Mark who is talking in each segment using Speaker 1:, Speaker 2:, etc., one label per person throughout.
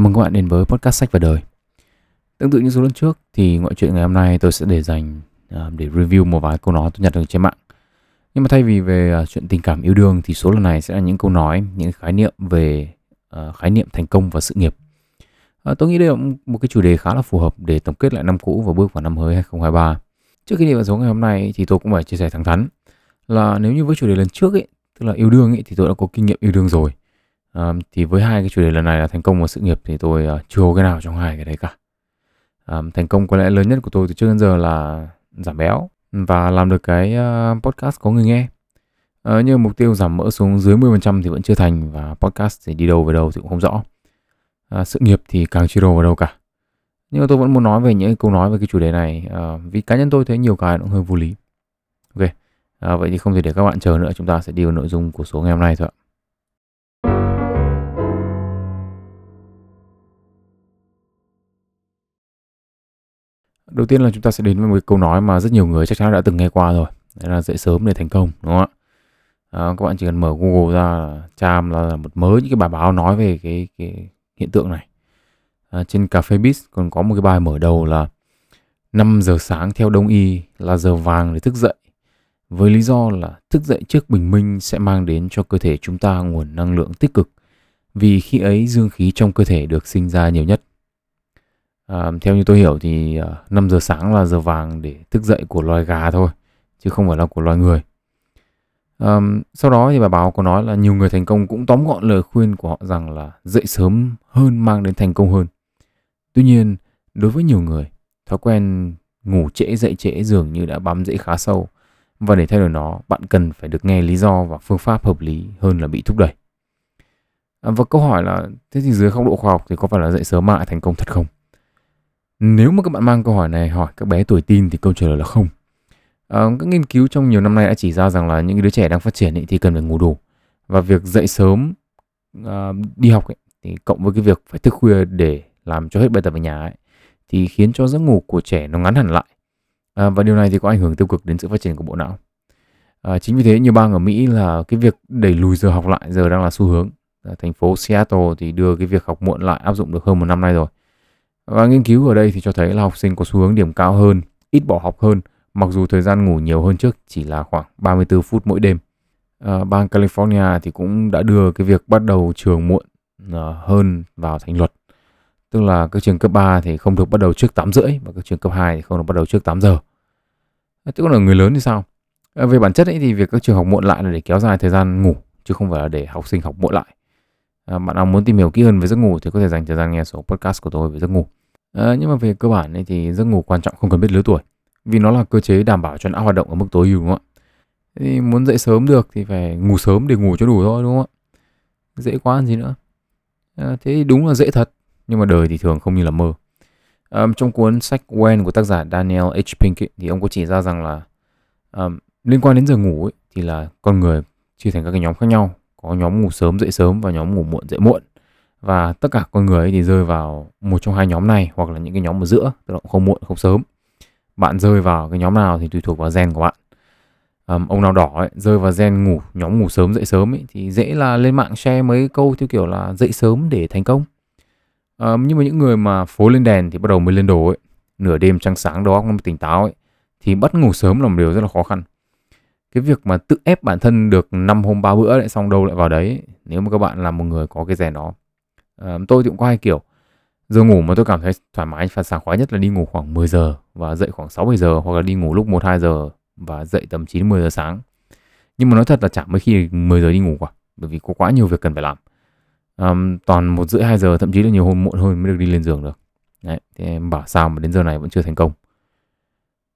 Speaker 1: Chào mừng các bạn đến với podcast sách và đời. Tương tự như số lần trước thì ngoại truyện ngày hôm nay tôi sẽ để dành à, để review một vài câu nói tôi nhặt được trên mạng. Nhưng mà thay vì về à, chuyện tình cảm yêu đương thì số lần này sẽ là những câu nói, những khái niệm về à, khái niệm thành công và sự nghiệp. Tôi nghĩ đây là một cái chủ đề khá là phù hợp để tổng kết lại năm cũ và bước vào năm mới 2023. Trước khi đi vào số ngày hôm nay thì tôi cũng phải chia sẻ thẳng thắn là nếu như với chủ đề lần trước ấy, tức là yêu đương ấy thì tôi đã có kinh nghiệm yêu đương rồi À, thì với hai cái chủ đề lần này là thành công và sự nghiệp thì tôi uh, chưa có cái nào trong hai cái đấy cả. À, thành công có lẽ lớn nhất của tôi từ trước đến giờ là giảm béo và làm được cái uh, podcast có người nghe. À, nhưng mục tiêu giảm mỡ xuống dưới 10% thì vẫn chưa thành và podcast thì đi đâu về đâu thì cũng không rõ. À, sự nghiệp thì càng chưa đâu vào đâu cả. Nhưng mà tôi vẫn muốn nói về những câu nói về cái chủ đề này à, vì cá nhân tôi thấy nhiều cái nó cũng hơi vô lý. Ok, à, vậy thì không thể để các bạn chờ nữa, chúng ta sẽ đi vào nội dung của số ngày hôm nay thôi ạ. Đầu tiên là chúng ta sẽ đến với một câu nói mà rất nhiều người chắc chắn đã từng nghe qua rồi. Đấy là dậy sớm để thành công, đúng không ạ? À, các bạn chỉ cần mở Google ra là tra là một mớ những cái bài báo nói về cái, cái hiện tượng này. À, trên cà phê Biz còn có một cái bài mở đầu là 5 giờ sáng theo đông y là giờ vàng để thức dậy. Với lý do là thức dậy trước bình minh sẽ mang đến cho cơ thể chúng ta nguồn năng lượng tích cực. Vì khi ấy dương khí trong cơ thể được sinh ra nhiều nhất. À, theo như tôi hiểu thì ờ, à, 5 giờ sáng là giờ vàng để thức dậy của loài gà thôi, chứ không phải là của loài người. À, sau đó thì bà báo có nói là nhiều người thành công cũng tóm gọn lời khuyên của họ rằng là dậy sớm hơn mang đến thành công hơn. Tuy nhiên, đối với nhiều người, thói quen ngủ trễ dậy trễ dường như đã bám rễ khá sâu và để thay đổi nó, bạn cần phải được nghe lý do và phương pháp hợp lý hơn là bị thúc đẩy. À, và câu hỏi là thế thì dưới góc độ khoa học thì có phải là dậy sớm mà thành công thật không? Nếu mà các bạn mang câu hỏi này hỏi các bé tuổi tin thì câu trả lời là không. À, các nghiên cứu trong nhiều năm nay đã chỉ ra rằng là những đứa trẻ đang phát triển ấy, thì cần phải ngủ đủ và việc dậy sớm à, đi học ấy, thì cộng với cái việc phải thức khuya để làm cho hết bài tập ở nhà ấy, thì khiến cho giấc ngủ của trẻ nó ngắn hẳn lại à, và điều này thì có ảnh hưởng tiêu cực đến sự phát triển của bộ não. À, chính vì thế nhiều bang ở Mỹ là cái việc đẩy lùi giờ học lại giờ đang là xu hướng. À, thành phố Seattle thì đưa cái việc học muộn lại áp dụng được hơn một năm nay rồi. Và nghiên cứu ở đây thì cho thấy là học sinh có xu hướng điểm cao hơn, ít bỏ học hơn, mặc dù thời gian ngủ nhiều hơn trước chỉ là khoảng 34 phút mỗi đêm. À, bang California thì cũng đã đưa cái việc bắt đầu trường muộn à, hơn vào thành luật. Tức là các trường cấp 3 thì không được bắt đầu trước 8 rưỡi và các trường cấp 2 thì không được bắt đầu trước 8 giờ. Ờ, thế còn là người lớn thì sao? À, về bản chất ấy thì việc các trường học muộn lại là để kéo dài thời gian ngủ chứ không phải là để học sinh học muộn lại. À, bạn nào muốn tìm hiểu kỹ hơn về giấc ngủ thì có thể dành thời gian nghe số podcast của tôi về giấc ngủ. À, nhưng mà về cơ bản ấy thì giấc ngủ quan trọng không cần biết lứa tuổi vì nó là cơ chế đảm bảo cho não hoạt động ở mức tối ưu đúng không ạ? Thì muốn dậy sớm được thì phải ngủ sớm để ngủ cho đủ thôi đúng không ạ? Dễ quá làm gì nữa. À, thế thì đúng là dễ thật nhưng mà đời thì thường không như là mơ. À, trong cuốn sách When của tác giả Daniel H. Pink ấy, thì ông có chỉ ra rằng là um, liên quan đến giờ ngủ ấy, thì là con người chia thành các cái nhóm khác nhau có nhóm ngủ sớm dậy sớm và nhóm ngủ muộn dậy muộn và tất cả con người ấy thì rơi vào một trong hai nhóm này hoặc là những cái nhóm ở giữa tức là không muộn không sớm. Bạn rơi vào cái nhóm nào thì tùy thuộc vào gen của bạn. Um, ông nào đỏ ấy, rơi vào gen ngủ nhóm ngủ sớm dậy sớm ấy, thì dễ là lên mạng share mấy câu theo kiểu là dậy sớm để thành công. Um, nhưng mà những người mà phố lên đèn thì bắt đầu mới lên đồ ấy nửa đêm trăng sáng đó không tỉnh táo ấy thì bắt ngủ sớm là một điều rất là khó khăn. Cái việc mà tự ép bản thân được năm hôm ba bữa lại xong đâu lại vào đấy nếu mà các bạn là một người có cái rèn đó tôi thì cũng có hai kiểu giờ ngủ mà tôi cảm thấy thoải mái và sảng khoái nhất là đi ngủ khoảng 10 giờ và dậy khoảng 6 7 giờ hoặc là đi ngủ lúc 1 2 giờ và dậy tầm 9 10 giờ sáng. Nhưng mà nói thật là chẳng mấy khi 10 giờ đi ngủ cả bởi vì có quá nhiều việc cần phải làm. Um, toàn một rưỡi hai giờ thậm chí là nhiều hôm muộn hơn mới được đi lên giường được. Đấy, thì em bảo sao mà đến giờ này vẫn chưa thành công.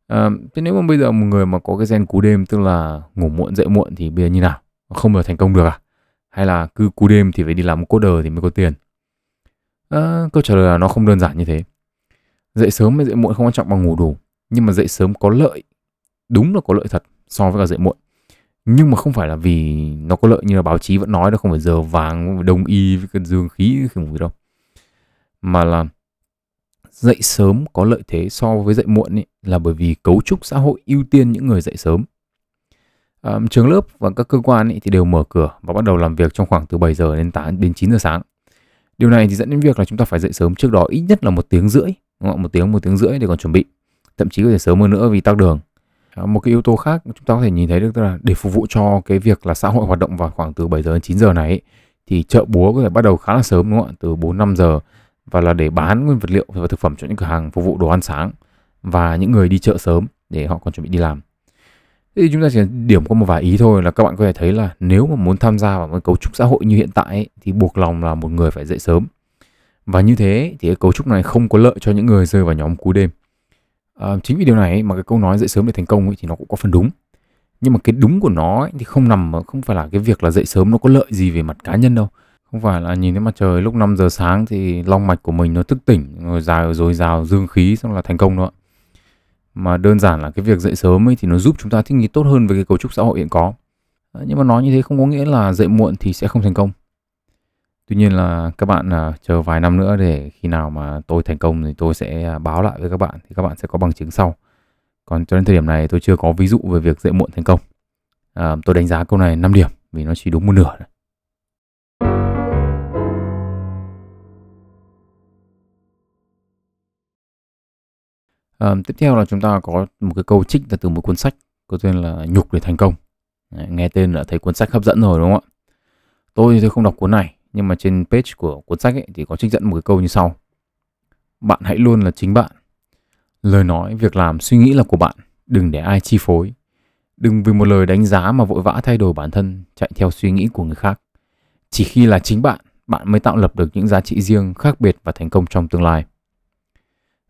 Speaker 1: À, thế nếu mà bây giờ một người mà có cái gen cú đêm tức là ngủ muộn dậy muộn thì bây giờ như nào? Không bao thành công được à? Hay là cứ cú đêm thì phải đi làm một coder thì mới có tiền? À, câu trả lời là nó không đơn giản như thế. Dậy sớm hay dậy muộn không quan trọng bằng ngủ đủ, nhưng mà dậy sớm có lợi, đúng là có lợi thật so với cả dậy muộn. Nhưng mà không phải là vì nó có lợi như là báo chí vẫn nói đó không phải giờ vàng đồng y với cơn dương khí không gì đâu. Mà là dậy sớm có lợi thế so với dậy muộn ấy, là bởi vì cấu trúc xã hội ưu tiên những người dậy sớm. À, trường lớp và các cơ quan ấy thì đều mở cửa và bắt đầu làm việc trong khoảng từ 7 giờ đến 8 đến 9 giờ sáng điều này thì dẫn đến việc là chúng ta phải dậy sớm trước đó ít nhất là một tiếng rưỡi đúng không? một tiếng một tiếng rưỡi để còn chuẩn bị thậm chí có thể sớm hơn nữa vì tắc đường à, một cái yếu tố khác chúng ta có thể nhìn thấy được tức là để phục vụ cho cái việc là xã hội hoạt động vào khoảng từ 7 giờ đến 9 giờ này ấy, thì chợ búa có thể bắt đầu khá là sớm đúng không ạ từ 4 5 giờ và là để bán nguyên vật liệu và thực phẩm cho những cửa hàng phục vụ đồ ăn sáng và những người đi chợ sớm để họ còn chuẩn bị đi làm. Thì chúng ta chỉ điểm có một vài ý thôi là các bạn có thể thấy là nếu mà muốn tham gia vào một cấu trúc xã hội như hiện tại ấy, thì buộc lòng là một người phải dậy sớm. Và như thế thì cái cấu trúc này không có lợi cho những người rơi vào nhóm cú đêm. À, chính vì điều này mà cái câu nói dậy sớm để thành công ấy, thì nó cũng có phần đúng. Nhưng mà cái đúng của nó ấy, thì không nằm không phải là cái việc là dậy sớm nó có lợi gì về mặt cá nhân đâu không phải là nhìn thấy mặt trời lúc 5 giờ sáng thì long mạch của mình nó thức tỉnh rồi dài rồi rào dương khí xong là thành công đó mà đơn giản là cái việc dậy sớm ấy thì nó giúp chúng ta thích nghi tốt hơn với cái cấu trúc xã hội hiện có. Ờ, nhưng mà nói như thế không có nghĩa là dậy muộn thì sẽ không thành công. Tuy nhiên là các bạn à, chờ vài năm nữa để khi nào mà tôi thành công thì tôi sẽ à, báo lại với các bạn thì các bạn sẽ có bằng chứng sau. Còn cho đến thời điểm này tôi chưa có ví dụ về việc dậy muộn thành công. À, tôi đánh giá câu này 5 điểm vì nó chỉ đúng một nửa À, tiếp theo là chúng ta có một cái câu trích là từ một cuốn sách có tên là Nhục để thành công. Đấy, nghe tên là thấy cuốn sách hấp dẫn rồi đúng không ạ? Tôi thì tôi không đọc cuốn này, nhưng mà trên page của cuốn sách ấy, thì có trích dẫn một cái câu như sau. Bạn hãy luôn là chính bạn. Lời nói, việc làm, suy nghĩ là của bạn. Đừng để ai chi phối. Đừng vì một lời đánh giá mà vội vã thay đổi bản thân, chạy theo suy nghĩ của người khác. Chỉ khi là chính bạn, bạn mới tạo lập được những giá trị riêng, khác biệt và thành công trong tương lai.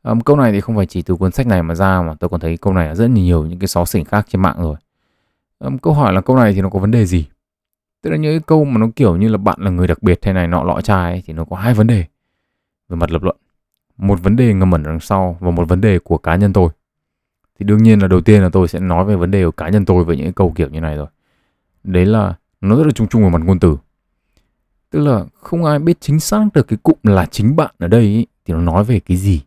Speaker 1: Um, câu này thì không phải chỉ từ cuốn sách này mà ra mà tôi còn thấy câu này ở rất nhiều những cái xó xỉnh khác trên mạng rồi. Um, câu hỏi là câu này thì nó có vấn đề gì? Tức là những cái câu mà nó kiểu như là bạn là người đặc biệt thế này nọ lọ chai ấy, thì nó có hai vấn đề về mặt lập luận. Một vấn đề ngầm ẩn đằng sau và một vấn đề của cá nhân tôi. Thì đương nhiên là đầu tiên là tôi sẽ nói về vấn đề của cá nhân tôi với những cái câu kiểu như này rồi. Đấy là nó rất là chung chung về mặt ngôn từ. Tức là không ai biết chính xác được cái cụm là chính bạn ở đây ý, thì nó nói về cái gì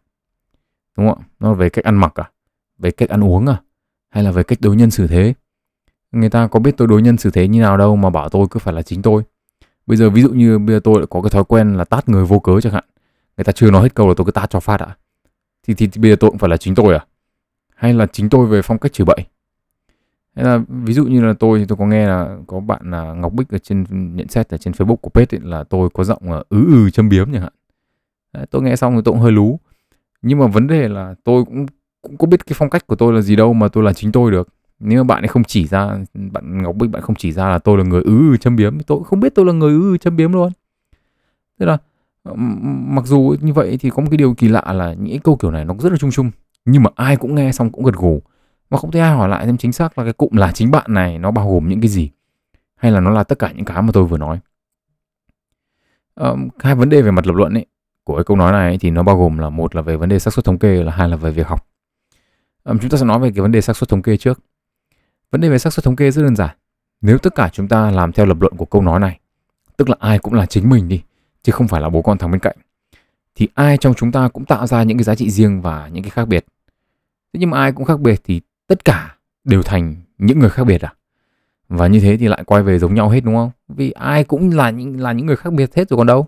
Speaker 1: đúng không ạ? Nó về cách ăn mặc à? Về cách ăn uống à? Hay là về cách đối nhân xử thế? Người ta có biết tôi đối nhân xử thế như nào đâu mà bảo tôi cứ phải là chính tôi. Bây giờ ví dụ như bây giờ tôi lại có cái thói quen là tát người vô cớ chẳng hạn. Người ta chưa nói hết câu là tôi cứ tát cho phát ạ thì, thì, thì bây giờ tôi cũng phải là chính tôi à? Hay là chính tôi về phong cách chửi bậy? Hay là ví dụ như là tôi thì tôi có nghe là có bạn là Ngọc Bích ở trên nhận xét ở trên Facebook của page ấy, là tôi có giọng là ứ ừ châm biếm chẳng hạn. Đấy, tôi nghe xong thì tôi cũng hơi lú nhưng mà vấn đề là tôi cũng cũng có biết cái phong cách của tôi là gì đâu mà tôi là chính tôi được. Nếu mà bạn ấy không chỉ ra bạn ngọc bích bạn không chỉ ra là tôi là người ứ ừ châm biếm tôi không biết tôi là người ứ ừ châm biếm luôn. Tức là mặc dù như vậy thì có một cái điều kỳ lạ là những câu kiểu này nó rất là chung chung nhưng mà ai cũng nghe xong cũng gật gù. Mà không thấy ai hỏi lại thêm chính xác là cái cụm là chính bạn này nó bao gồm những cái gì hay là nó là tất cả những cái mà tôi vừa nói. Um, hai vấn đề về mặt lập luận ấy của cái câu nói này thì nó bao gồm là một là về vấn đề xác suất thống kê là hai là về việc học. Um, chúng ta sẽ nói về cái vấn đề xác suất thống kê trước. Vấn đề về xác suất thống kê rất đơn giản. Nếu tất cả chúng ta làm theo lập luận của câu nói này tức là ai cũng là chính mình đi chứ không phải là bố con thằng bên cạnh thì ai trong chúng ta cũng tạo ra những cái giá trị riêng và những cái khác biệt. Thế nhưng mà ai cũng khác biệt thì tất cả đều thành những người khác biệt à? Và như thế thì lại quay về giống nhau hết đúng không? Vì ai cũng là những là những người khác biệt hết rồi còn đâu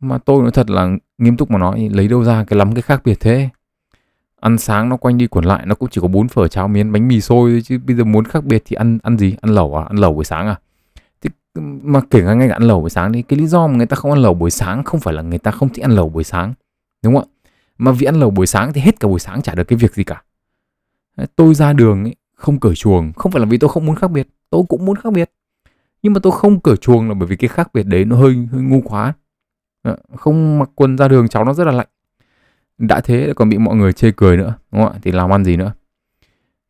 Speaker 1: mà tôi nói thật là nghiêm túc mà nói lấy đâu ra cái lắm cái khác biệt thế? Ăn sáng nó quanh đi quẩn lại nó cũng chỉ có bún phở cháo miến bánh mì xôi thôi chứ bây giờ muốn khác biệt thì ăn ăn gì? Ăn lẩu à? Ăn lẩu buổi sáng à? Thì mà kể cả ngay cả ăn lẩu buổi sáng đi cái lý do mà người ta không ăn lẩu buổi sáng không phải là người ta không thích ăn lẩu buổi sáng đúng không ạ? Mà vì ăn lẩu buổi sáng thì hết cả buổi sáng chả được cái việc gì cả. Tôi ra đường ấy, không cởi chuồng không phải là vì tôi không muốn khác biệt tôi cũng muốn khác biệt. Nhưng mà tôi không cởi chuồng là bởi vì cái khác biệt đấy nó hơi hơi ngu quá. Ờ, không mặc quần ra đường cháu nó rất là lạnh. Đã thế còn bị mọi người chê cười nữa đúng không ạ? Thì làm ăn gì nữa?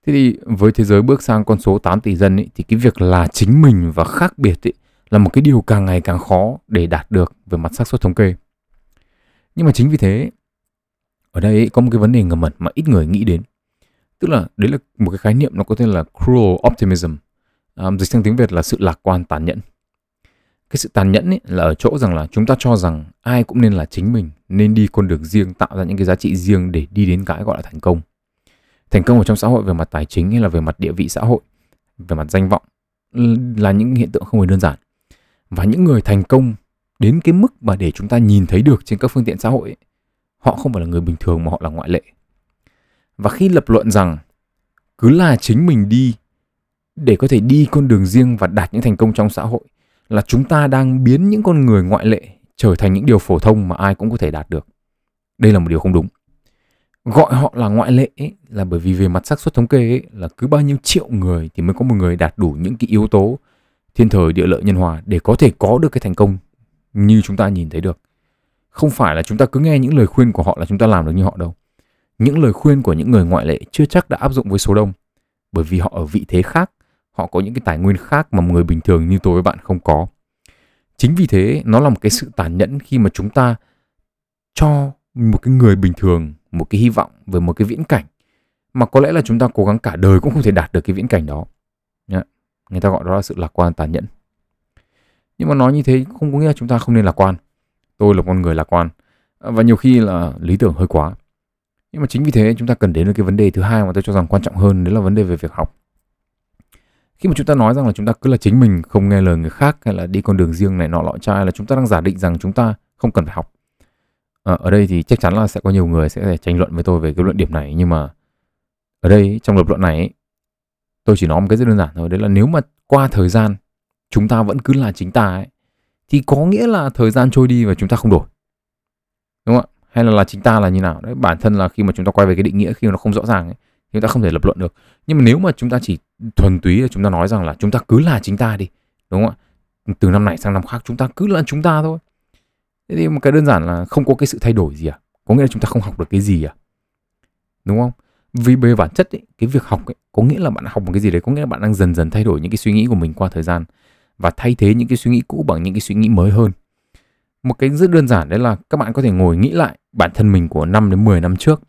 Speaker 1: Thế thì với thế giới bước sang con số 8 tỷ dân ấy, thì cái việc là chính mình và khác biệt ấy, là một cái điều càng ngày càng khó để đạt được về mặt xác suất thống kê. Nhưng mà chính vì thế ở đây ấy, có một cái vấn đề ngầm mật mà ít người nghĩ đến. Tức là đấy là một cái khái niệm nó có tên là cruel optimism. Um, dịch sang tiếng việt là sự lạc quan tàn nhẫn cái sự tàn nhẫn ấy là ở chỗ rằng là chúng ta cho rằng ai cũng nên là chính mình nên đi con đường riêng tạo ra những cái giá trị riêng để đi đến cái gọi là thành công. Thành công ở trong xã hội về mặt tài chính hay là về mặt địa vị xã hội về mặt danh vọng là những hiện tượng không hề đơn giản. Và những người thành công đến cái mức mà để chúng ta nhìn thấy được trên các phương tiện xã hội ấy, họ không phải là người bình thường mà họ là ngoại lệ. Và khi lập luận rằng cứ là chính mình đi để có thể đi con đường riêng và đạt những thành công trong xã hội là chúng ta đang biến những con người ngoại lệ trở thành những điều phổ thông mà ai cũng có thể đạt được. Đây là một điều không đúng. Gọi họ là ngoại lệ ấy, là bởi vì về mặt xác suất thống kê ấy, là cứ bao nhiêu triệu người thì mới có một người đạt đủ những cái yếu tố thiên thời địa lợi nhân hòa để có thể có được cái thành công như chúng ta nhìn thấy được. Không phải là chúng ta cứ nghe những lời khuyên của họ là chúng ta làm được như họ đâu. Những lời khuyên của những người ngoại lệ chưa chắc đã áp dụng với số đông bởi vì họ ở vị thế khác họ có những cái tài nguyên khác mà người bình thường như tôi với bạn không có. Chính vì thế, nó là một cái sự tàn nhẫn khi mà chúng ta cho một cái người bình thường một cái hy vọng về một cái viễn cảnh mà có lẽ là chúng ta cố gắng cả đời cũng không thể đạt được cái viễn cảnh đó. Người ta gọi đó là sự lạc quan tàn nhẫn. Nhưng mà nói như thế không có nghĩa là chúng ta không nên lạc quan. Tôi là con người lạc quan à, và nhiều khi là lý tưởng hơi quá. Nhưng mà chính vì thế chúng ta cần đến với cái vấn đề thứ hai mà tôi cho rằng quan trọng hơn, đấy là vấn đề về việc học khi mà chúng ta nói rằng là chúng ta cứ là chính mình không nghe lời người khác hay là đi con đường riêng này nọ lọ chai là chúng ta đang giả định rằng chúng ta không cần phải học. À, ở đây thì chắc chắn là sẽ có nhiều người sẽ tranh luận với tôi về cái luận điểm này nhưng mà ở đây trong lập luận này tôi chỉ nói một cái rất đơn giản thôi đấy là nếu mà qua thời gian chúng ta vẫn cứ là chính ta ấy thì có nghĩa là thời gian trôi đi và chúng ta không đổi. Đúng không ạ? Hay là là chính ta là như nào? Đấy bản thân là khi mà chúng ta quay về cái định nghĩa khi mà nó không rõ ràng ấy, chúng ta không thể lập luận được. Nhưng mà nếu mà chúng ta chỉ thuần túy là chúng ta nói rằng là chúng ta cứ là chính ta đi đúng không ạ? Từ năm này sang năm khác chúng ta cứ là chúng ta thôi. Thế thì một cái đơn giản là không có cái sự thay đổi gì à? Có nghĩa là chúng ta không học được cái gì à? Đúng không? Vì về bản chất ấy, cái việc học ấy, có nghĩa là bạn học một cái gì đấy có nghĩa là bạn đang dần dần thay đổi những cái suy nghĩ của mình qua thời gian và thay thế những cái suy nghĩ cũ bằng những cái suy nghĩ mới hơn. Một cái rất đơn giản đấy là các bạn có thể ngồi nghĩ lại bản thân mình của 5 đến 10 năm trước.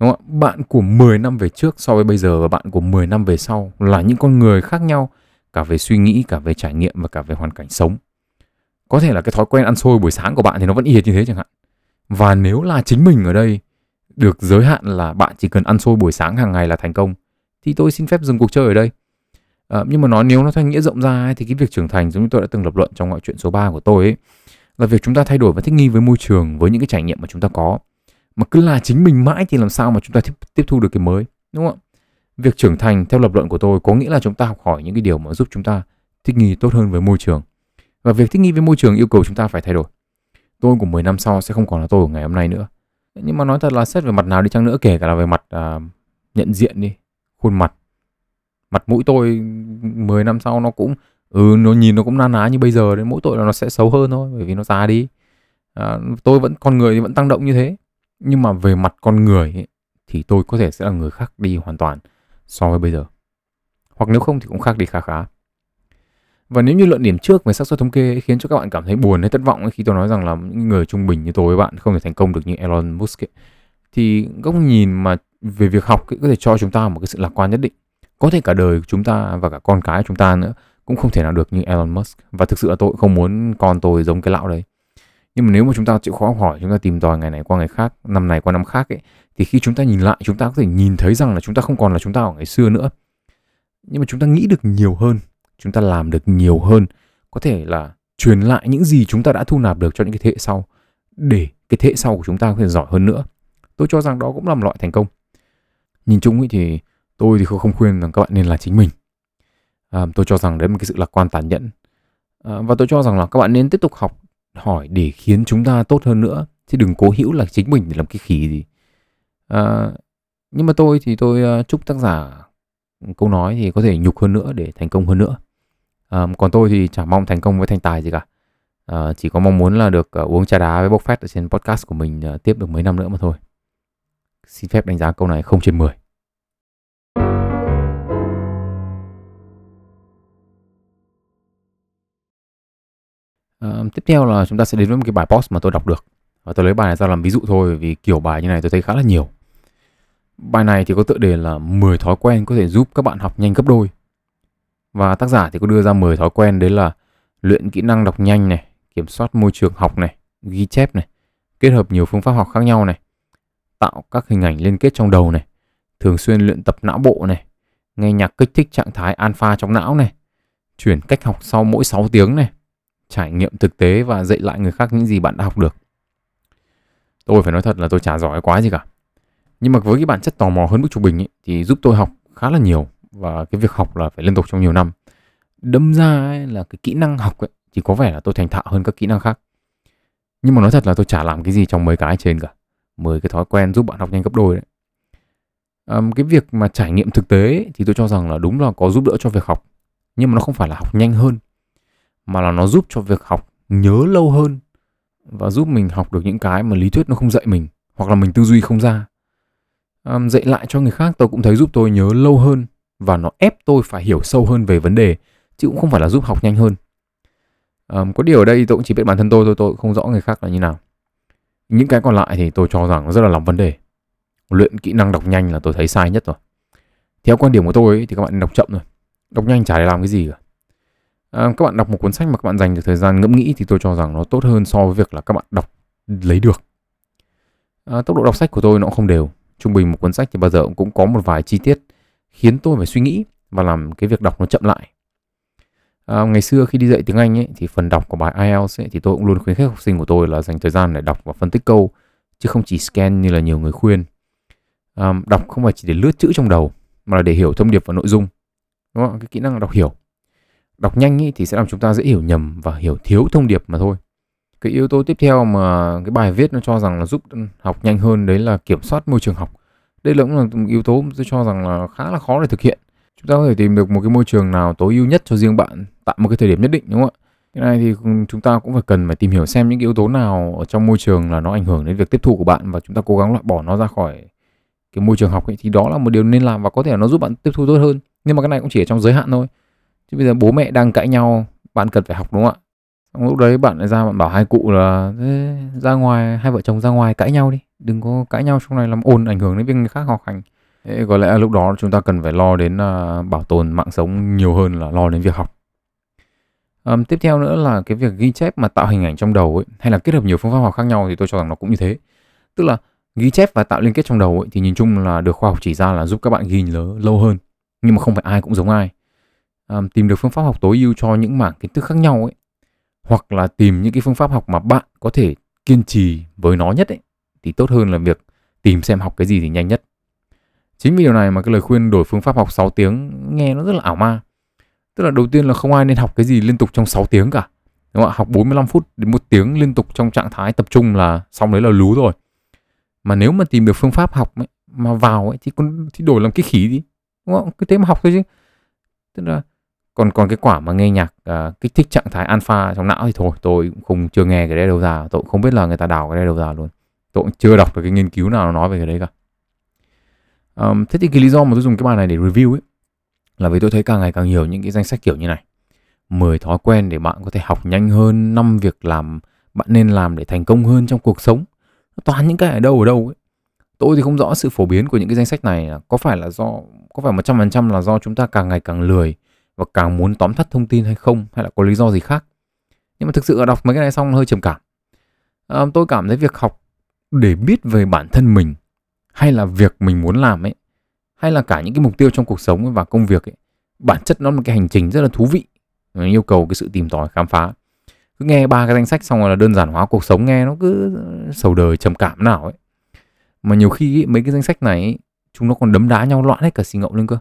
Speaker 1: Đúng không? Bạn của 10 năm về trước so với bây giờ và bạn của 10 năm về sau là những con người khác nhau cả về suy nghĩ, cả về trải nghiệm và cả về hoàn cảnh sống. Có thể là cái thói quen ăn xôi buổi sáng của bạn thì nó vẫn y hệt như thế chẳng hạn. Và nếu là chính mình ở đây được giới hạn là bạn chỉ cần ăn xôi buổi sáng hàng ngày là thành công thì tôi xin phép dừng cuộc chơi ở đây. À, nhưng mà nói nếu nó theo nghĩa rộng ra ấy, thì cái việc trưởng thành giống như tôi đã từng lập luận trong ngoại chuyện số 3 của tôi ấy là việc chúng ta thay đổi và thích nghi với môi trường với những cái trải nghiệm mà chúng ta có mà cứ là chính mình mãi thì làm sao mà chúng ta tiếp, tiếp thu được cái mới đúng không ạ? Việc trưởng thành theo lập luận của tôi có nghĩa là chúng ta học hỏi những cái điều mà giúp chúng ta thích nghi tốt hơn với môi trường. Và việc thích nghi với môi trường yêu cầu chúng ta phải thay đổi. Tôi của 10 năm sau sẽ không còn là tôi của ngày hôm nay nữa. Nhưng mà nói thật là xét về mặt nào đi chăng nữa kể cả là về mặt à, nhận diện đi khuôn mặt. Mặt mũi tôi 10 năm sau nó cũng ừ nó nhìn nó cũng na ná như bây giờ đấy mỗi tội là nó sẽ xấu hơn thôi bởi vì nó già đi. À, tôi vẫn con người thì vẫn tăng động như thế nhưng mà về mặt con người ấy, thì tôi có thể sẽ là người khác đi hoàn toàn so với bây giờ. Hoặc nếu không thì cũng khác đi khá khá. Và nếu như luận điểm trước về xác suất thống kê ấy, khiến cho các bạn cảm thấy buồn hay thất vọng ấy, khi tôi nói rằng là những người trung bình như tôi với bạn không thể thành công được như Elon Musk ấy, thì góc nhìn mà về việc học ấy, có thể cho chúng ta một cái sự lạc quan nhất định. Có thể cả đời chúng ta và cả con cái chúng ta nữa cũng không thể nào được như Elon Musk. Và thực sự là tôi không muốn con tôi giống cái lão đấy nhưng mà nếu mà chúng ta chịu khó học hỏi chúng ta tìm tòi ngày này qua ngày khác năm này qua năm khác ấy thì khi chúng ta nhìn lại chúng ta có thể nhìn thấy rằng là chúng ta không còn là chúng ta ở ngày xưa nữa nhưng mà chúng ta nghĩ được nhiều hơn chúng ta làm được nhiều hơn có thể là truyền lại những gì chúng ta đã thu nạp được cho những cái thế hệ sau để cái thế hệ sau của chúng ta có thể giỏi hơn nữa tôi cho rằng đó cũng là một loại thành công nhìn chung ấy thì tôi thì không khuyên rằng các bạn nên là chính mình à, tôi cho rằng đấy là một cái sự lạc quan tàn nhẫn à, và tôi cho rằng là các bạn nên tiếp tục học hỏi để khiến chúng ta tốt hơn nữa. Chứ đừng cố hữu là chính mình để làm cái khỉ gì. À, nhưng mà tôi thì tôi à, chúc tác giả câu nói thì có thể nhục hơn nữa để thành công hơn nữa. À, còn tôi thì chẳng mong thành công với thành tài gì cả. À, chỉ có mong muốn là được uh, uống trà đá với bốc phét ở trên podcast của mình uh, tiếp được mấy năm nữa mà thôi. Xin phép đánh giá câu này không trên 10 Ờ, tiếp theo là chúng ta sẽ đến với một cái bài post mà tôi đọc được và tôi lấy bài này ra làm ví dụ thôi vì kiểu bài như này tôi thấy khá là nhiều. Bài này thì có tựa đề là 10 thói quen có thể giúp các bạn học nhanh gấp đôi. Và tác giả thì có đưa ra 10 thói quen đấy là luyện kỹ năng đọc nhanh này, kiểm soát môi trường học này, ghi chép này, kết hợp nhiều phương pháp học khác nhau này, tạo các hình ảnh liên kết trong đầu này, thường xuyên luyện tập não bộ này, nghe nhạc kích thích trạng thái alpha trong não này, chuyển cách học sau mỗi 6 tiếng này, trải nghiệm thực tế và dạy lại người khác những gì bạn đã học được. Tôi phải nói thật là tôi chả giỏi quá gì cả. Nhưng mà với cái bản chất tò mò hơn mức trung bình ấy, thì giúp tôi học khá là nhiều và cái việc học là phải liên tục trong nhiều năm. Đâm ra ấy, là cái kỹ năng học ấy, thì có vẻ là tôi thành thạo hơn các kỹ năng khác. Nhưng mà nói thật là tôi chả làm cái gì trong mấy cái trên cả. 10 cái thói quen giúp bạn học nhanh gấp đôi đấy. À, cái việc mà trải nghiệm thực tế thì tôi cho rằng là đúng là có giúp đỡ cho việc học nhưng mà nó không phải là học nhanh hơn mà là nó giúp cho việc học nhớ lâu hơn và giúp mình học được những cái mà lý thuyết nó không dạy mình hoặc là mình tư duy không ra. À, dạy lại cho người khác tôi cũng thấy giúp tôi nhớ lâu hơn và nó ép tôi phải hiểu sâu hơn về vấn đề chứ cũng không phải là giúp học nhanh hơn. À, có điều ở đây tôi cũng chỉ biết bản thân tôi thôi tôi không rõ người khác là như nào. Những cái còn lại thì tôi cho rằng nó rất là lòng vấn đề. Luyện kỹ năng đọc nhanh là tôi thấy sai nhất rồi. Theo quan điểm của tôi ấy, thì các bạn đọc chậm rồi đọc nhanh chả để làm cái gì cả à, các bạn đọc một cuốn sách mà các bạn dành được thời gian ngẫm nghĩ thì tôi cho rằng nó tốt hơn so với việc là các bạn đọc lấy được. À, tốc độ đọc sách của tôi nó cũng không đều. Trung bình một cuốn sách thì bao giờ cũng có một vài chi tiết khiến tôi phải suy nghĩ và làm cái việc đọc nó chậm lại. À, ngày xưa khi đi dạy tiếng Anh ấy, thì phần đọc của bài IELTS ấy, thì tôi cũng luôn khuyến khích học sinh của tôi là dành thời gian để đọc và phân tích câu chứ không chỉ scan như là nhiều người khuyên. À, đọc không phải chỉ để lướt chữ trong đầu mà là để hiểu thông điệp và nội dung. Đúng không cái kỹ năng đọc hiểu đọc nhanh ý, thì sẽ làm chúng ta dễ hiểu nhầm và hiểu thiếu thông điệp mà thôi. Cái yếu tố tiếp theo mà cái bài viết nó cho rằng là giúp học nhanh hơn đấy là kiểm soát môi trường học. Đây là cũng là một yếu tố tôi cho rằng là khá là khó để thực hiện. Chúng ta có thể tìm được một cái môi trường nào tối ưu nhất cho riêng bạn tại một cái thời điểm nhất định đúng không ạ? Cái này thì chúng ta cũng phải cần phải tìm hiểu xem những cái yếu tố nào ở trong môi trường là nó ảnh hưởng đến việc tiếp thu của bạn và chúng ta cố gắng loại bỏ nó ra khỏi cái môi trường học ấy. Thì đó là một điều nên làm và có thể là nó giúp bạn tiếp thu tốt hơn. Nhưng mà cái này cũng chỉ ở trong giới hạn thôi chứ bây giờ bố mẹ đang cãi nhau bạn cần phải học đúng không ạ? Xong lúc đấy bạn lại ra bạn bảo hai cụ là ra ngoài hai vợ chồng ra ngoài cãi nhau đi đừng có cãi nhau trong này làm ồn ảnh hưởng đến việc người khác học hành. Thế có lẽ lúc đó chúng ta cần phải lo đến uh, bảo tồn mạng sống nhiều hơn là lo đến việc học. Um, tiếp theo nữa là cái việc ghi chép mà tạo hình ảnh trong đầu ấy hay là kết hợp nhiều phương pháp học khác nhau thì tôi cho rằng nó cũng như thế. Tức là ghi chép và tạo liên kết trong đầu ấy, thì nhìn chung là được khoa học chỉ ra là giúp các bạn ghi nhớ lâu hơn. Nhưng mà không phải ai cũng giống ai tìm được phương pháp học tối ưu cho những mảng kiến thức khác nhau ấy. Hoặc là tìm những cái phương pháp học mà bạn có thể kiên trì với nó nhất ấy thì tốt hơn là việc tìm xem học cái gì thì nhanh nhất. Chính vì điều này mà cái lời khuyên đổi phương pháp học 6 tiếng nghe nó rất là ảo ma. Tức là đầu tiên là không ai nên học cái gì liên tục trong 6 tiếng cả đúng không ạ? Học 45 phút đến một tiếng liên tục trong trạng thái tập trung là xong đấy là lú rồi. Mà nếu mà tìm được phương pháp học ấy, mà vào ấy thì con thì đổi làm cái khí đi đúng không? Cứ thế mà học thôi chứ. Tức là còn còn cái quả mà nghe nhạc uh, kích thích trạng thái alpha trong não thì thôi tôi cũng không chưa nghe cái đấy đâu ra. Tôi cũng không biết là người ta đào cái đấy đâu ra luôn. Tôi cũng chưa đọc được cái nghiên cứu nào nói về cái đấy cả. Um, thế thì cái lý do mà tôi dùng cái bài này để review ấy là vì tôi thấy càng ngày càng nhiều những cái danh sách kiểu như này. 10 thói quen để bạn có thể học nhanh hơn 5 việc làm bạn nên làm để thành công hơn trong cuộc sống. Toàn những cái ở đâu ở đâu ấy. Tôi thì không rõ sự phổ biến của những cái danh sách này có phải là do có phải một trăm phần trăm là do chúng ta càng ngày càng lười và càng muốn tóm tắt thông tin hay không hay là có lý do gì khác. Nhưng mà thực sự là đọc mấy cái này xong hơi trầm cảm. À, tôi cảm thấy việc học để biết về bản thân mình hay là việc mình muốn làm ấy hay là cả những cái mục tiêu trong cuộc sống và công việc ấy bản chất nó là một cái hành trình rất là thú vị. Yêu cầu cái sự tìm tòi khám phá. Cứ nghe ba cái danh sách xong rồi là đơn giản hóa cuộc sống nghe nó cứ sầu đời trầm cảm nào ấy. Mà nhiều khi ấy, mấy cái danh sách này ấy, chúng nó còn đấm đá nhau loạn hết cả xì ngậu lên cơ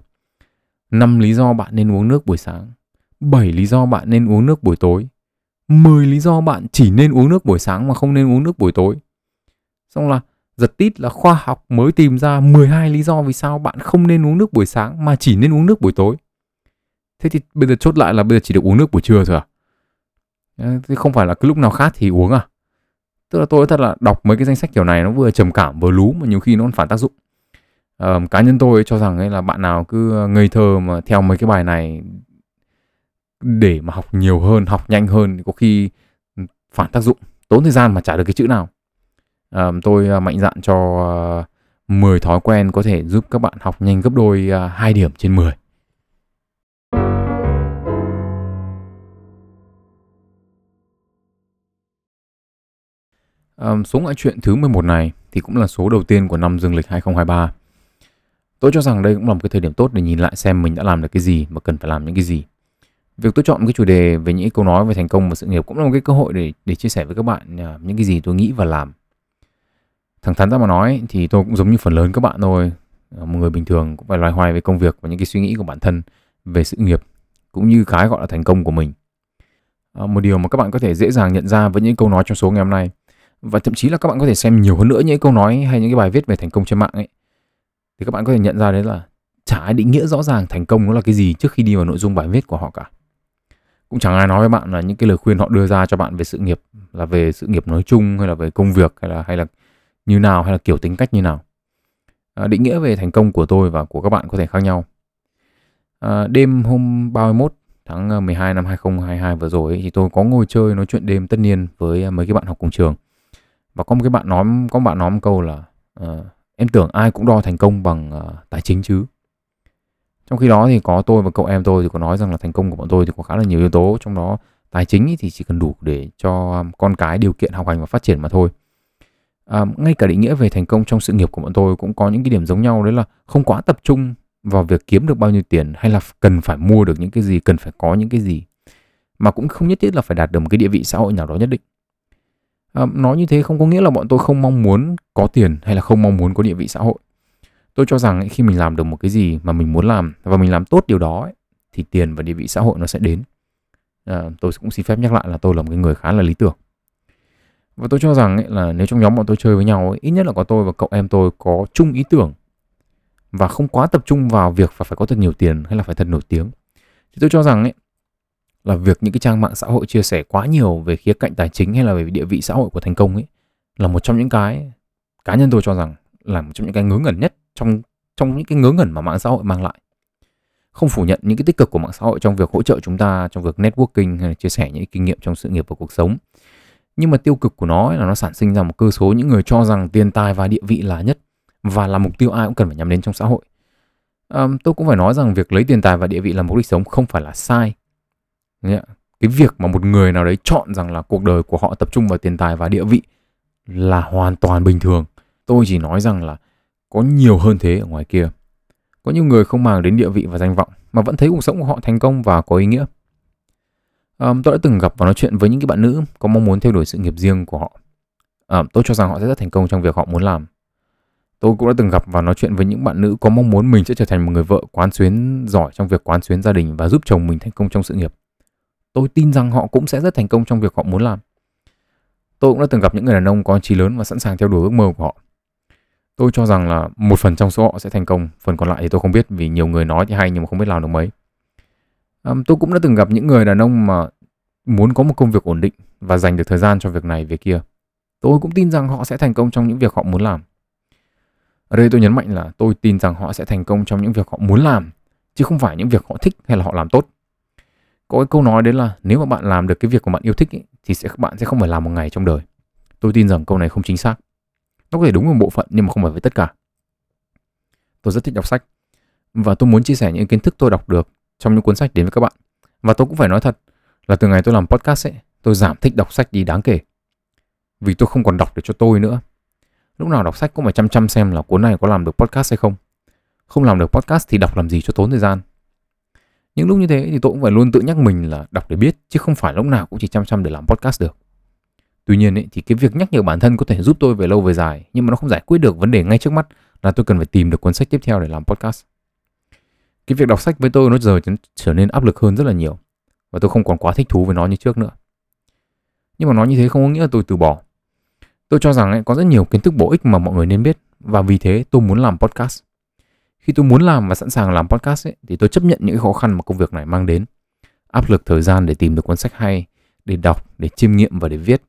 Speaker 1: năm lý do bạn nên uống nước buổi sáng. 7 lý do bạn nên uống nước buổi tối. 10 lý do bạn chỉ nên uống nước buổi sáng mà không nên uống nước buổi tối. Xong là giật tít là khoa học mới tìm ra 12 lý do vì sao bạn không nên uống nước buổi sáng mà chỉ nên uống nước buổi tối. Thế thì bây giờ chốt lại là bây giờ chỉ được uống nước buổi trưa thôi à? Ờ, thế không phải là cứ lúc nào khát thì uống à? Tức là tôi thật là đọc mấy cái danh sách kiểu này nó vừa trầm cảm vừa lú mà nhiều khi nó còn phản tác dụng um, cá nhân tôi cho rằng ấy là bạn nào cứ ờ, ngây thơ mà theo mấy cái bài này để mà học nhiều hơn học nhanh hơn thì có khi ừ, phản tác dụng tốn thời gian mà trả được cái chữ nào um, tôi ờ, mạnh dạn cho ờ, 10 thói quen có thể giúp các bạn học nhanh gấp đôi 2 điểm trên 10 Um, số ngoại truyện thứ 11 này thì cũng là số đầu tiên của năm dương lịch 2023. Tôi cho rằng đây cũng là một cái thời điểm tốt để nhìn lại xem mình đã làm được cái gì và cần phải làm những cái gì. việc tôi chọn cái chủ đề về những câu nói về thành công và sự nghiệp cũng là một cái cơ hội để để chia sẻ với các bạn à, những cái gì tôi nghĩ và làm. Thẳng thắn ra mà nói thì tôi cũng giống như phần lớn các bạn thôi. À, một người bình thường cũng phải loay hoay với công việc và những cái suy nghĩ của bản thân về sự nghiệp cũng như cái gọi là thành công của mình. À, một điều mà các bạn có thể dễ dàng nhận ra với những câu nói trong số ngày hôm nay và thậm chí là các bạn có thể xem nhiều hơn nữa những câu nói hay những cái bài viết về thành công trên mạng ấy thì các bạn có thể nhận ra đấy là chả ai định nghĩa rõ ràng thành công nó là cái gì trước khi đi vào nội dung bài viết của họ cả. Cũng chẳng ai nói với bạn là những cái lời khuyên họ đưa ra cho bạn về sự nghiệp là về sự nghiệp nói chung hay là về công việc hay là hay là như nào hay là kiểu tính cách như nào. À, định nghĩa về thành công của tôi và của các bạn có thể khác nhau. À, đêm hôm 31 tháng ờ, 12 năm 2022 vừa rồi ấy, thì tôi có ngồi chơi nói chuyện đêm tất niên với ờ, mấy cái bạn học cùng trường. Và có một cái bạn nói có một bạn nói một câu là uh, em tưởng ai cũng đo thành công bằng uh, tài chính chứ. Trong khi đó thì có tôi và cậu em tôi thì có nói rằng là thành công của bọn tôi thì có khá là nhiều yếu tố. Trong đó tài chính thì chỉ cần đủ để cho ờ, con cái điều kiện học hành và phát triển mà thôi. À, ngay cả định nghĩa về thành công trong sự nghiệp của bọn tôi cũng có những cái điểm giống nhau đấy là không quá tập trung vào việc kiếm được bao nhiêu tiền hay là cần phải mua được những cái gì cần phải có những cái gì mà cũng không nhất thiết là phải đạt được một cái địa vị xã hội nào đó nhất định à, nói như thế không có nghĩa là bọn tôi không mong muốn có tiền hay là không mong muốn có địa vị xã hội. Tôi cho rằng khi mình làm được một cái gì mà mình muốn làm và mình làm tốt điều đó ấy, thì tiền và địa vị xã hội nó sẽ đến. À, tôi cũng xin phép nhắc lại là tôi là một cái người khá là lý tưởng. Và tôi cho rằng ấy, là nếu trong nhóm bọn tôi chơi với nhau ấy, ít nhất là có tôi và cậu em tôi có chung ý tưởng và không quá tập trung vào việc phải phải có thật nhiều tiền hay là phải thật nổi tiếng. Thì tôi cho rằng ấy là việc những cái trang mạng xã hội chia sẻ quá nhiều về khía cạnh tài chính hay là về địa vị xã hội của thành công ấy là một trong những cái cá nhân tôi cho rằng là một trong những cái ngớ ngẩn nhất trong trong những cái ngớ ngẩn mà mạng xã hội mang lại. Không phủ nhận những cái tích cực của mạng xã hội trong việc hỗ trợ chúng ta trong việc networking hay là chia sẻ những kinh nghiệm trong sự nghiệp và cuộc sống. Nhưng mà tiêu cực của nó là nó sản sinh ra một cơ số những người cho rằng tiền tài và địa vị là nhất và là mục tiêu ai cũng cần phải nhắm đến trong xã hội. À, tôi cũng phải nói rằng việc lấy tiền tài và địa vị làm mục đích sống không phải là sai cái việc mà một người nào đấy chọn rằng là cuộc đời của họ tập trung vào tiền tài và địa vị là hoàn toàn bình thường. Tôi chỉ nói rằng là có nhiều hơn thế ở ngoài kia. Có nhiều người không mang đến địa vị và danh vọng mà vẫn thấy cuộc sống của họ thành công và có ý nghĩa. Um, tôi đã từng gặp và nói chuyện với những cái bạn nữ có mong muốn theo đuổi sự nghiệp riêng của họ. Um, tôi cho rằng họ sẽ rất thành công trong việc họ muốn làm. Tôi cũng đã từng gặp và nói chuyện với những bạn nữ có mong muốn mình sẽ trở thành một người vợ quán xuyến giỏi trong việc quán xuyến gia đình và giúp chồng mình thành công trong sự nghiệp tôi tin rằng họ cũng sẽ rất thành công trong việc họ muốn làm. Tôi cũng đã từng gặp những người đàn ông có trí lớn và sẵn sàng theo đuổi ước mơ của họ. Tôi cho rằng là một phần trong số họ sẽ thành công phần còn lại thì tôi không biết vì nhiều người nói thì hay nhưng mà không biết làm được mấy. À, tôi cũng đã từng gặp những người đàn ông mà muốn có một công việc ổn định và dành được thời gian cho việc này việc kia. Tôi cũng tin rằng họ sẽ thành công trong những việc họ muốn làm. Ở đây tôi nhấn mạnh là tôi tin rằng họ sẽ thành công trong những việc họ muốn làm chứ không phải những việc họ thích hay là họ làm tốt có cái câu nói đấy là nếu mà bạn làm được cái việc của bạn yêu thích ý, thì sẽ bạn sẽ không phải làm một ngày trong đời. Tôi tin rằng câu này không chính xác. Nó có thể đúng một bộ phận nhưng mà không phải với tất cả. Tôi rất thích đọc sách và tôi muốn chia sẻ những kiến thức tôi đọc được trong những cuốn sách đến với các bạn. Và tôi cũng phải nói thật là từ ngày tôi làm podcast ấy tôi giảm thích đọc sách đi đáng kể. Vì tôi không còn đọc để cho tôi nữa. Lúc nào đọc sách cũng phải chăm chăm xem là cuốn này có làm được podcast hay không. Không làm được podcast thì đọc làm gì cho tốn thời gian? Những lúc như thế thì tôi cũng phải luôn tự nhắc mình là đọc để biết chứ không phải lúc nào cũng chỉ chăm chăm để làm podcast được. Tuy nhiên ấy, thì cái việc nhắc nhở bản thân có thể giúp tôi về lâu về dài nhưng mà nó không giải quyết được vấn đề ngay trước mắt là tôi cần phải tìm được cuốn sách tiếp theo để làm podcast. Cái việc đọc sách với tôi nó giờ trở nên áp lực hơn rất là nhiều và tôi không còn quá thích thú với nó như trước nữa. Nhưng mà nói như thế không có nghĩa là tôi từ bỏ. Tôi cho rằng ấy, có rất nhiều kiến thức bổ ích mà mọi người nên biết và vì thế tôi muốn làm podcast khi tôi muốn làm và sẵn sàng làm podcast ấy, thì tôi chấp nhận những khó khăn mà công việc này mang đến. Áp lực thời gian để tìm được cuốn sách hay để đọc để chiêm nghiệm và để viết.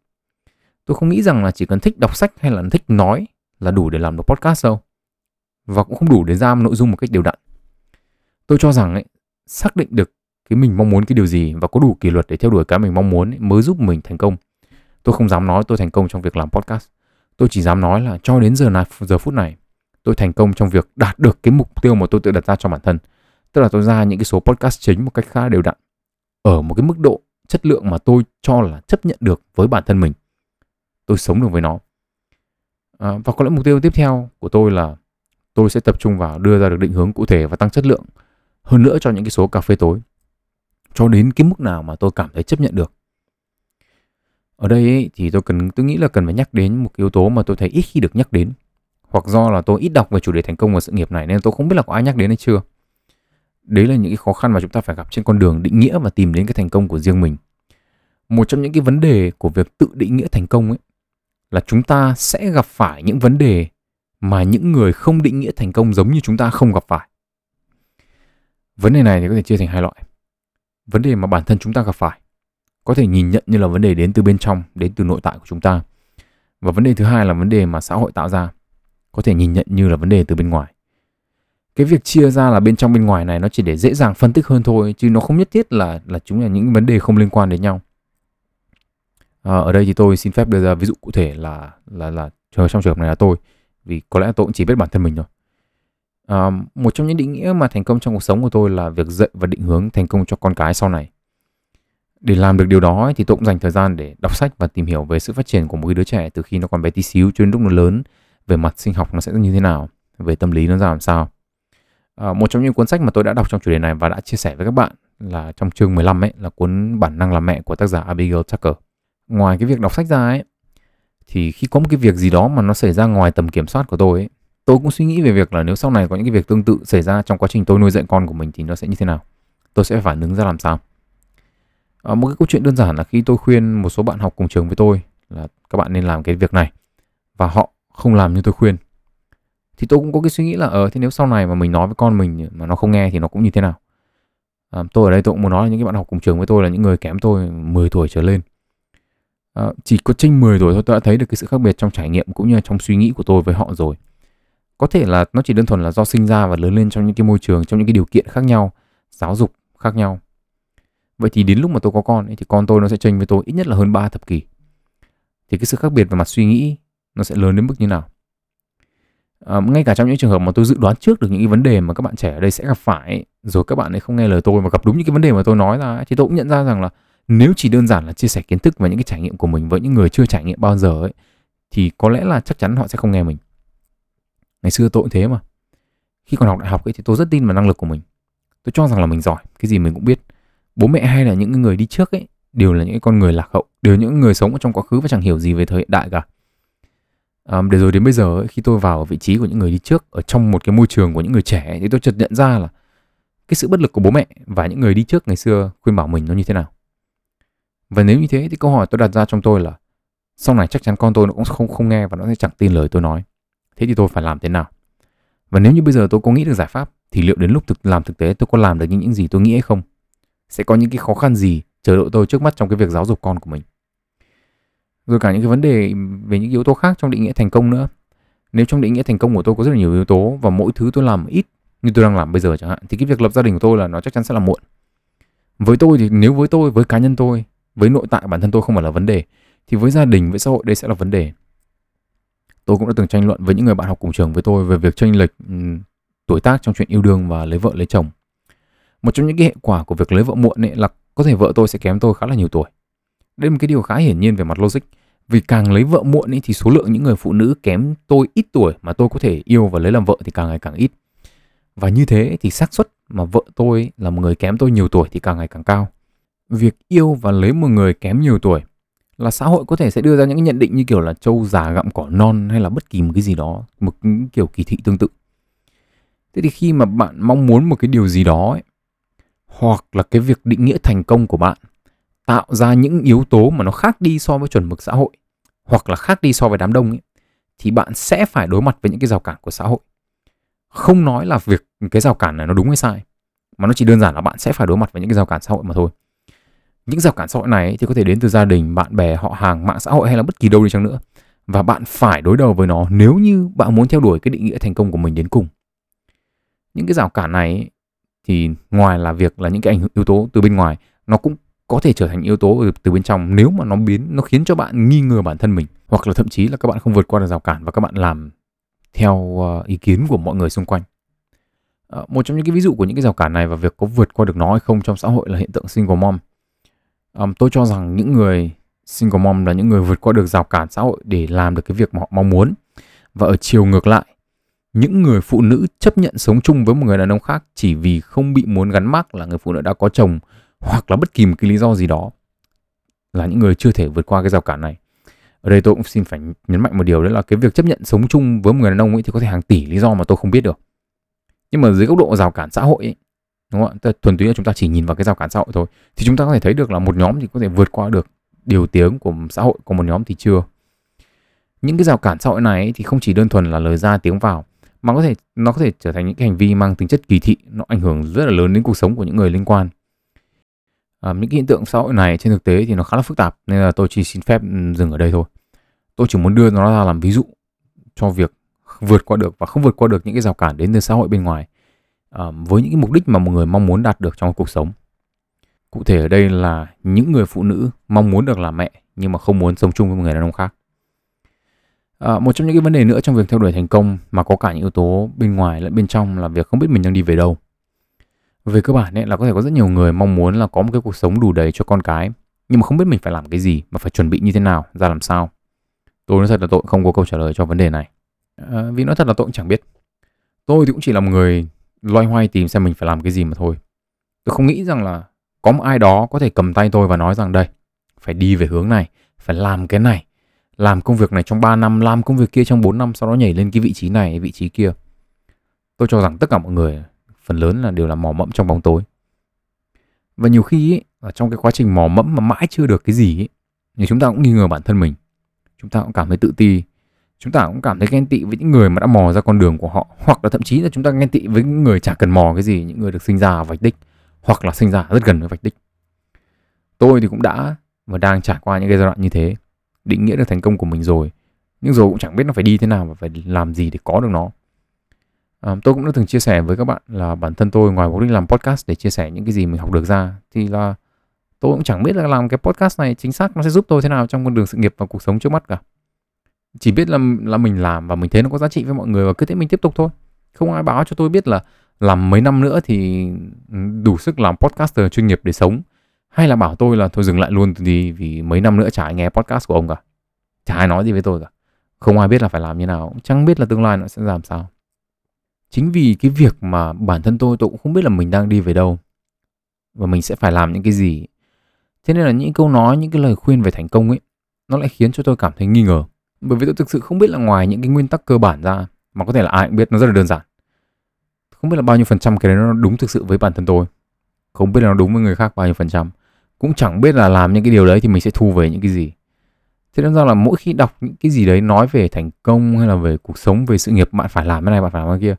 Speaker 1: Tôi không nghĩ rằng là chỉ cần thích đọc sách hay là thích nói là đủ để làm được podcast đâu. Và cũng không đủ để ra nội dung một cách đều đặn. Tôi cho rằng ấy, xác định được cái mình mong muốn cái điều gì và có đủ kỷ luật để theo đuổi cái mình mong muốn ấy, mới giúp mình thành công. Tôi không dám nói tôi thành công trong việc làm podcast. Tôi chỉ dám nói là cho đến giờ này giờ phút này tôi thành công trong việc đạt được cái mục tiêu mà tôi tự đặt ra cho bản thân. Tức là tôi ra những cái số podcast chính một cách khá đều đặn ở một cái mức độ chất lượng mà tôi cho là chấp nhận được với bản thân mình. Tôi sống được với nó. À, và có lẽ mục tiêu tiếp theo của tôi là tôi sẽ tập trung vào đưa ra được định hướng cụ thể và tăng chất lượng hơn nữa cho những cái số cà phê tối cho đến cái mức nào mà tôi cảm thấy chấp nhận được. Ở đây ấy, thì tôi cần tôi nghĩ là cần phải nhắc đến một yếu tố mà tôi thấy ít khi được nhắc đến hoặc do là tôi ít đọc về chủ đề thành công và sự nghiệp này nên tôi không biết là có ai nhắc đến hay chưa. Đấy là những cái khó khăn mà chúng ta phải gặp trên con đường định nghĩa và tìm đến cái thành công của riêng mình. Một trong những cái vấn đề của việc tự định nghĩa thành công ấy là chúng ta sẽ gặp phải những vấn đề mà những người không định nghĩa thành công giống như chúng ta không gặp phải. Vấn đề này thì có thể chia thành hai loại. Vấn đề mà bản thân chúng ta gặp phải, có thể nhìn nhận như là vấn đề đến từ bên trong, đến từ nội tại của chúng ta. Và vấn đề thứ hai là vấn đề mà xã hội tạo ra có thể nhìn nhận như là vấn đề từ bên ngoài. Cái việc chia ra là bên trong bên ngoài này nó chỉ để dễ dàng phân tích hơn thôi chứ nó không nhất thiết là là chúng là những vấn đề không liên quan đến nhau. À, ở đây thì tôi xin phép đưa ra ví dụ cụ thể là là là trong trường hợp này là tôi vì có lẽ tôi cũng chỉ biết bản thân mình thôi. À, một trong những định nghĩa mà thành công trong cuộc sống của tôi là việc dạy và định hướng thành công cho con cái sau này. Để làm được điều đó thì tôi cũng dành thời gian để đọc sách và tìm hiểu về sự phát triển của một đứa trẻ từ khi nó còn bé tí xíu cho đến lúc nó lớn về mặt sinh học nó sẽ như thế nào về tâm lý nó ra làm sao. À, một trong những cuốn sách mà tôi đã đọc trong chủ đề này và đã chia sẻ với các bạn là trong chương 15 ấy là cuốn bản năng làm mẹ của tác giả Abigail Tucker. Ngoài cái việc đọc sách ra ấy thì khi có một cái việc gì đó mà nó xảy ra ngoài tầm kiểm soát của tôi ấy tôi cũng suy nghĩ về việc là nếu sau này có những cái việc tương tự xảy ra trong quá trình tôi nuôi dạy con của mình thì nó sẽ như thế nào tôi sẽ phản ứng ra làm sao? À, một cái câu chuyện đơn giản là khi tôi khuyên một số bạn học cùng trường với tôi là các bạn nên làm cái việc này và họ không làm như tôi khuyên. Thì tôi cũng có cái suy nghĩ là ờ thế nếu sau này mà mình nói với con mình mà nó không nghe thì nó cũng như thế nào? À, tôi ở đây tôi cũng muốn nói là những cái bạn học cùng trường với tôi là những người kém tôi 10 tuổi trở lên. À, chỉ có trên 10 tuổi thôi tôi đã thấy được cái sự khác biệt trong trải nghiệm cũng như là trong suy nghĩ của tôi với họ rồi. Có thể là nó chỉ đơn thuần là do sinh ra và lớn lên trong những cái môi trường trong những cái điều kiện khác nhau giáo dục khác nhau. Vậy thì đến lúc mà tôi có con ấy, thì con tôi nó sẽ tranh với tôi ít nhất là hơn 3 thập kỷ. Thì cái sự khác biệt về mặt suy nghĩ nó sẽ lớn đến mức như nào? À, ngay cả trong những trường hợp mà tôi dự đoán trước được những cái vấn đề mà các bạn trẻ ở đây sẽ gặp phải rồi các bạn ấy không nghe lời tôi mà gặp đúng những cái vấn đề mà tôi nói ra thì tôi cũng nhận ra rằng là nếu chỉ đơn giản là chia sẻ kiến thức và những cái trải nghiệm của mình với những người chưa trải nghiệm bao giờ ấy thì có lẽ là chắc chắn họ sẽ không nghe mình. Ngày xưa tôi cũng thế mà. Khi còn học đại học ấy thì tôi rất tin vào năng lực của mình. Tôi cho rằng là mình giỏi cái gì mình cũng biết. Bố mẹ hay là những người đi trước ấy đều là những con người lạc hậu đều những người sống ở trong quá khứ và chẳng hiểu gì về thời hiện đại cả um, để rồi đến bây giờ ấy, khi tôi vào vị trí của những người đi trước ở trong một cái môi trường của những người trẻ thì tôi chợt nhận ra là cái sự bất lực của bố mẹ và những người đi trước ngày xưa khuyên bảo mình nó như thế nào. Và nếu như thế thì câu hỏi tôi đặt ra trong tôi là sau này chắc chắn con tôi nó cũng không không nghe và nó sẽ chẳng tin lời tôi nói. Thế thì tôi phải làm thế nào? Và nếu như bây giờ tôi có nghĩ được giải pháp thì liệu đến lúc thực làm thực tế tôi có làm được những những gì tôi nghĩ hay không? Sẽ có những cái khó khăn gì chờ đợi tôi trước mắt trong cái việc giáo dục con của mình? Rồi cả những cái vấn đề về những yếu tố khác trong định nghĩa thành công nữa. Nếu trong định nghĩa thành công của tôi có rất là nhiều yếu tố và mỗi thứ tôi làm ít như tôi đang làm bây giờ chẳng hạn thì cái việc lập gia đình của tôi là nó chắc chắn sẽ là muộn. Với tôi thì nếu với tôi với cá nhân tôi với nội tại bản thân tôi không phải là vấn đề thì với gia đình với xã hội đây sẽ là vấn đề. Tôi cũng đã từng tranh luận với những người bạn học cùng trường với tôi về việc tranh lệch um, tuổi tác trong chuyện yêu đương và lấy vợ lấy chồng. Một trong những cái hệ quả của việc lấy vợ muộn ấy là có thể vợ tôi sẽ kém tôi khá là nhiều tuổi đây là một cái điều khá hiển nhiên về mặt logic. Vì càng lấy vợ muộn ấy thì số lượng những người phụ nữ kém tôi ít tuổi mà tôi có thể yêu và lấy làm vợ thì càng ngày càng ít. Và như thế thì xác suất mà vợ tôi là một người kém tôi nhiều tuổi thì càng ngày càng cao. Việc yêu và lấy một người kém nhiều tuổi là xã hội có thể sẽ đưa ra những nhận định như kiểu là trâu già gặm cỏ non hay là bất kỳ một cái gì đó một kiểu kỳ thị tương tự. Thế thì khi mà bạn mong muốn một cái điều gì đó ấy, hoặc là cái việc định nghĩa thành công của bạn tạo ra những yếu tố mà nó khác đi so với chuẩn mực xã hội hoặc là khác đi so với đám đông ấy, thì bạn sẽ phải đối mặt với những cái rào cản của xã hội. Không nói là việc cái rào cản này nó đúng hay sai mà nó chỉ đơn giản là bạn sẽ phải đối mặt với những cái rào cản xã hội mà thôi. Những rào cản xã hội này thì có thể đến từ gia đình bạn bè họ hàng mạng xã hội hay là bất kỳ đâu đi chăng nữa và bạn phải đối đầu với nó nếu như bạn muốn theo đuổi cái định nghĩa thành công của mình đến cùng. Những cái rào cản này thì ngoài là việc là những cái ảnh hưởng yếu tố từ bên ngoài nó cũng có thể trở thành yếu tố từ bên trong nếu mà nó biến nó khiến cho bạn nghi ngờ bản thân mình hoặc là thậm chí là các bạn không vượt qua được rào cản và các bạn làm theo ờ, ý kiến của mọi người xung quanh. Ờ, một trong những cái ví dụ của những cái rào cản này và việc có vượt qua được nó hay không trong xã hội là hiện tượng single mom. Um, tôi cho rằng những người single mom là những người vượt qua được rào cản xã hội để làm được cái việc mà họ mong muốn. Và ở chiều ngược lại những người phụ nữ chấp nhận sống chung với một người đàn ông khác chỉ vì không bị muốn gắn mắc là người phụ nữ đã có chồng hoặc là bất kỳ một cái lý do gì đó là những người chưa thể vượt qua cái rào cản này. Ở đây tôi cũng xin phải nhấn mạnh một điều đó là cái việc chấp nhận sống chung với một người đàn ông ấy thì có thể hàng tỷ lý do mà tôi không biết được. Nhưng mà dưới góc độ rào cản xã hội ấy, đúng không ạ? Thuần túy là chúng ta chỉ nhìn vào cái rào cản xã hội thôi. Thì chúng ta có thể thấy được là một nhóm thì có thể vượt qua được điều tiếng của xã hội còn một nhóm thì chưa. Những cái rào cản xã hội này thì không chỉ đơn thuần là lời ra tiếng vào mà có thể nó có thể trở thành những cái hành vi mang tính chất kỳ thị nó ảnh hưởng rất là lớn đến cuộc sống của những người liên quan à, những cái hiện tượng xã hội này trên thực tế thì nó khá là phức tạp nên là tôi chỉ xin phép ừ, dừng ở đây thôi. Tôi chỉ muốn đưa nó ra làm ví dụ cho việc vượt qua được và không vượt qua được những cái rào cản đến từ xã hội bên ngoài à, với những cái mục đích mà một người mong muốn đạt được trong cuộc sống. Cụ thể ở đây là những người phụ nữ mong muốn được làm mẹ nhưng mà không muốn sống chung với một người đàn ông khác. À, một trong những cái vấn đề nữa trong việc theo đuổi thành công mà có cả những yếu tố bên ngoài lẫn bên trong là việc không biết mình đang đi về đâu về cơ bản ấy là có thể có rất nhiều người mong muốn là có một cái cuộc sống đủ đầy cho con cái nhưng mà không biết mình phải làm cái gì mà phải chuẩn bị như thế nào ra làm sao. Tôi nói thật là tôi không có câu trả lời cho vấn đề này. À, vì nói thật là tôi cũng chẳng biết. Tôi thì cũng chỉ là một người loay hoay tìm xem mình phải làm cái gì mà thôi. Tôi không nghĩ rằng là có một ai đó có thể cầm tay tôi và nói rằng đây phải đi về hướng này phải làm cái này làm công việc này trong 3 năm làm công việc kia trong 4 năm sau đó nhảy lên cái vị trí này vị trí kia. Tôi cho rằng tất cả mọi người phần lớn là đều là mò mẫm trong bóng tối. Và nhiều khi ấy, ở trong cái quá trình mò mẫm mà mãi chưa được cái gì ấy, thì chúng ta cũng nghi ngờ bản thân mình. Chúng ta cũng cảm thấy tự ti. Chúng ta cũng cảm thấy ghen tị với những người mà đã mò ra con đường của họ. Hoặc là thậm chí là chúng ta ghen tị với những người chả cần mò cái gì những người được sinh ra ở vạch đích hoặc là sinh ra rất gần với vạch đích. Tôi thì cũng đã và đang trải qua những cái giai đoạn như thế định nghĩa được thành công của mình rồi. Nhưng rồi cũng chẳng biết nó phải đi thế nào và phải làm gì để có được nó à, tôi cũng đã từng chia sẻ với các bạn là bản thân tôi ngoài mục đích làm podcast để chia sẻ những cái gì mình học được ra thì là tôi cũng chẳng biết là làm cái podcast này chính xác nó sẽ giúp tôi thế nào trong con đường sự nghiệp và cuộc sống trước mắt cả. Chỉ biết là là mình làm và mình thấy nó có giá trị với mọi người và cứ thế mình tiếp tục thôi. Không ai báo cho tôi biết là làm mấy năm nữa thì ừ, đủ sức làm podcaster chuyên nghiệp để sống. Hay là bảo tôi là thôi dừng lại luôn đi vì mấy năm nữa chả ai nghe podcast của ông cả. Chả ai nói gì với tôi cả. Không ai biết là phải làm như nào. Chẳng biết là tương lai nó sẽ làm sao chính vì cái việc mà bản thân tôi tôi cũng không biết là mình đang đi về đâu. Và mình sẽ phải làm những cái gì. Thế nên là những câu nói, những cái lời khuyên về thành công ấy, nó lại khiến cho tôi cảm thấy nghi ngờ. Bởi vì tôi thực sự không biết là ngoài những cái nguyên tắc cơ bản ra mà có thể là ai cũng biết nó rất là đơn giản. Không biết là bao nhiêu phần trăm cái đấy nó đúng thực sự với bản thân tôi. Không biết là nó đúng với người khác bao nhiêu phần trăm. Cũng chẳng biết là làm những cái điều đấy thì mình sẽ thu về những cái gì. Thế nên ra là mỗi khi đọc những cái gì đấy nói về thành công hay là về cuộc sống, về sự nghiệp, bạn phải làm cái này, bạn phải làm cái kia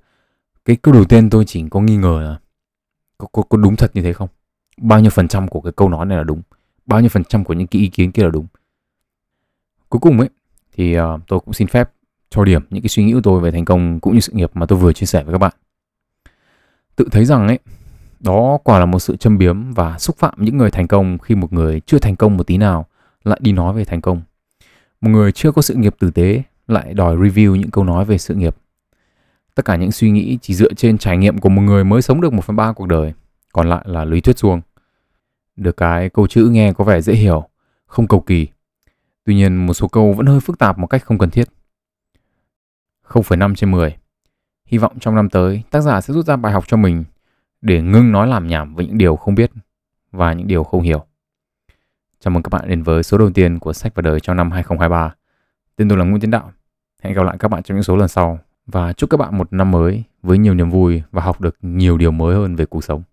Speaker 1: cái câu đầu tiên tôi chỉ có nghi ngờ là có, có, có đúng thật như thế không? Bao nhiêu phần trăm của cái câu nói này là đúng? Bao nhiêu phần trăm của những cái ý kiến kia là đúng? Cuối cùng ấy thì uh, tôi cũng xin phép cho điểm những cái suy nghĩ của tôi về thành công cũng như sự nghiệp mà tôi vừa chia sẻ với các bạn. Tự thấy rằng ấy đó quả là một sự châm biếm và xúc phạm những người thành công khi một người chưa thành công một tí nào lại đi nói về thành công. Một người chưa có sự nghiệp tử tế lại đòi review những câu nói về sự nghiệp tất cả những suy nghĩ chỉ dựa trên trải nghiệm của một người mới sống được một phần ba cuộc đời còn lại là lý thuyết suông được cái câu chữ nghe có vẻ dễ hiểu không cầu kỳ. Tuy nhiên một số câu vẫn hơi phức tạp một cách không cần thiết. 0,5 trên 10 hy vọng trong năm tới tác giả sẽ rút ra bài học cho mình để ngưng nói làm nhảm với những điều không biết và những điều không hiểu. Chào mừng các bạn đến với số đầu tiên của sách và đời trong năm 2023 tên tôi là Nguyễn Tiến Đạo. Hẹn gặp lại các bạn trong những số lần sau và chúc các bạn một năm mới với nhiều niềm vui và học được nhiều điều mới hơn về cuộc sống.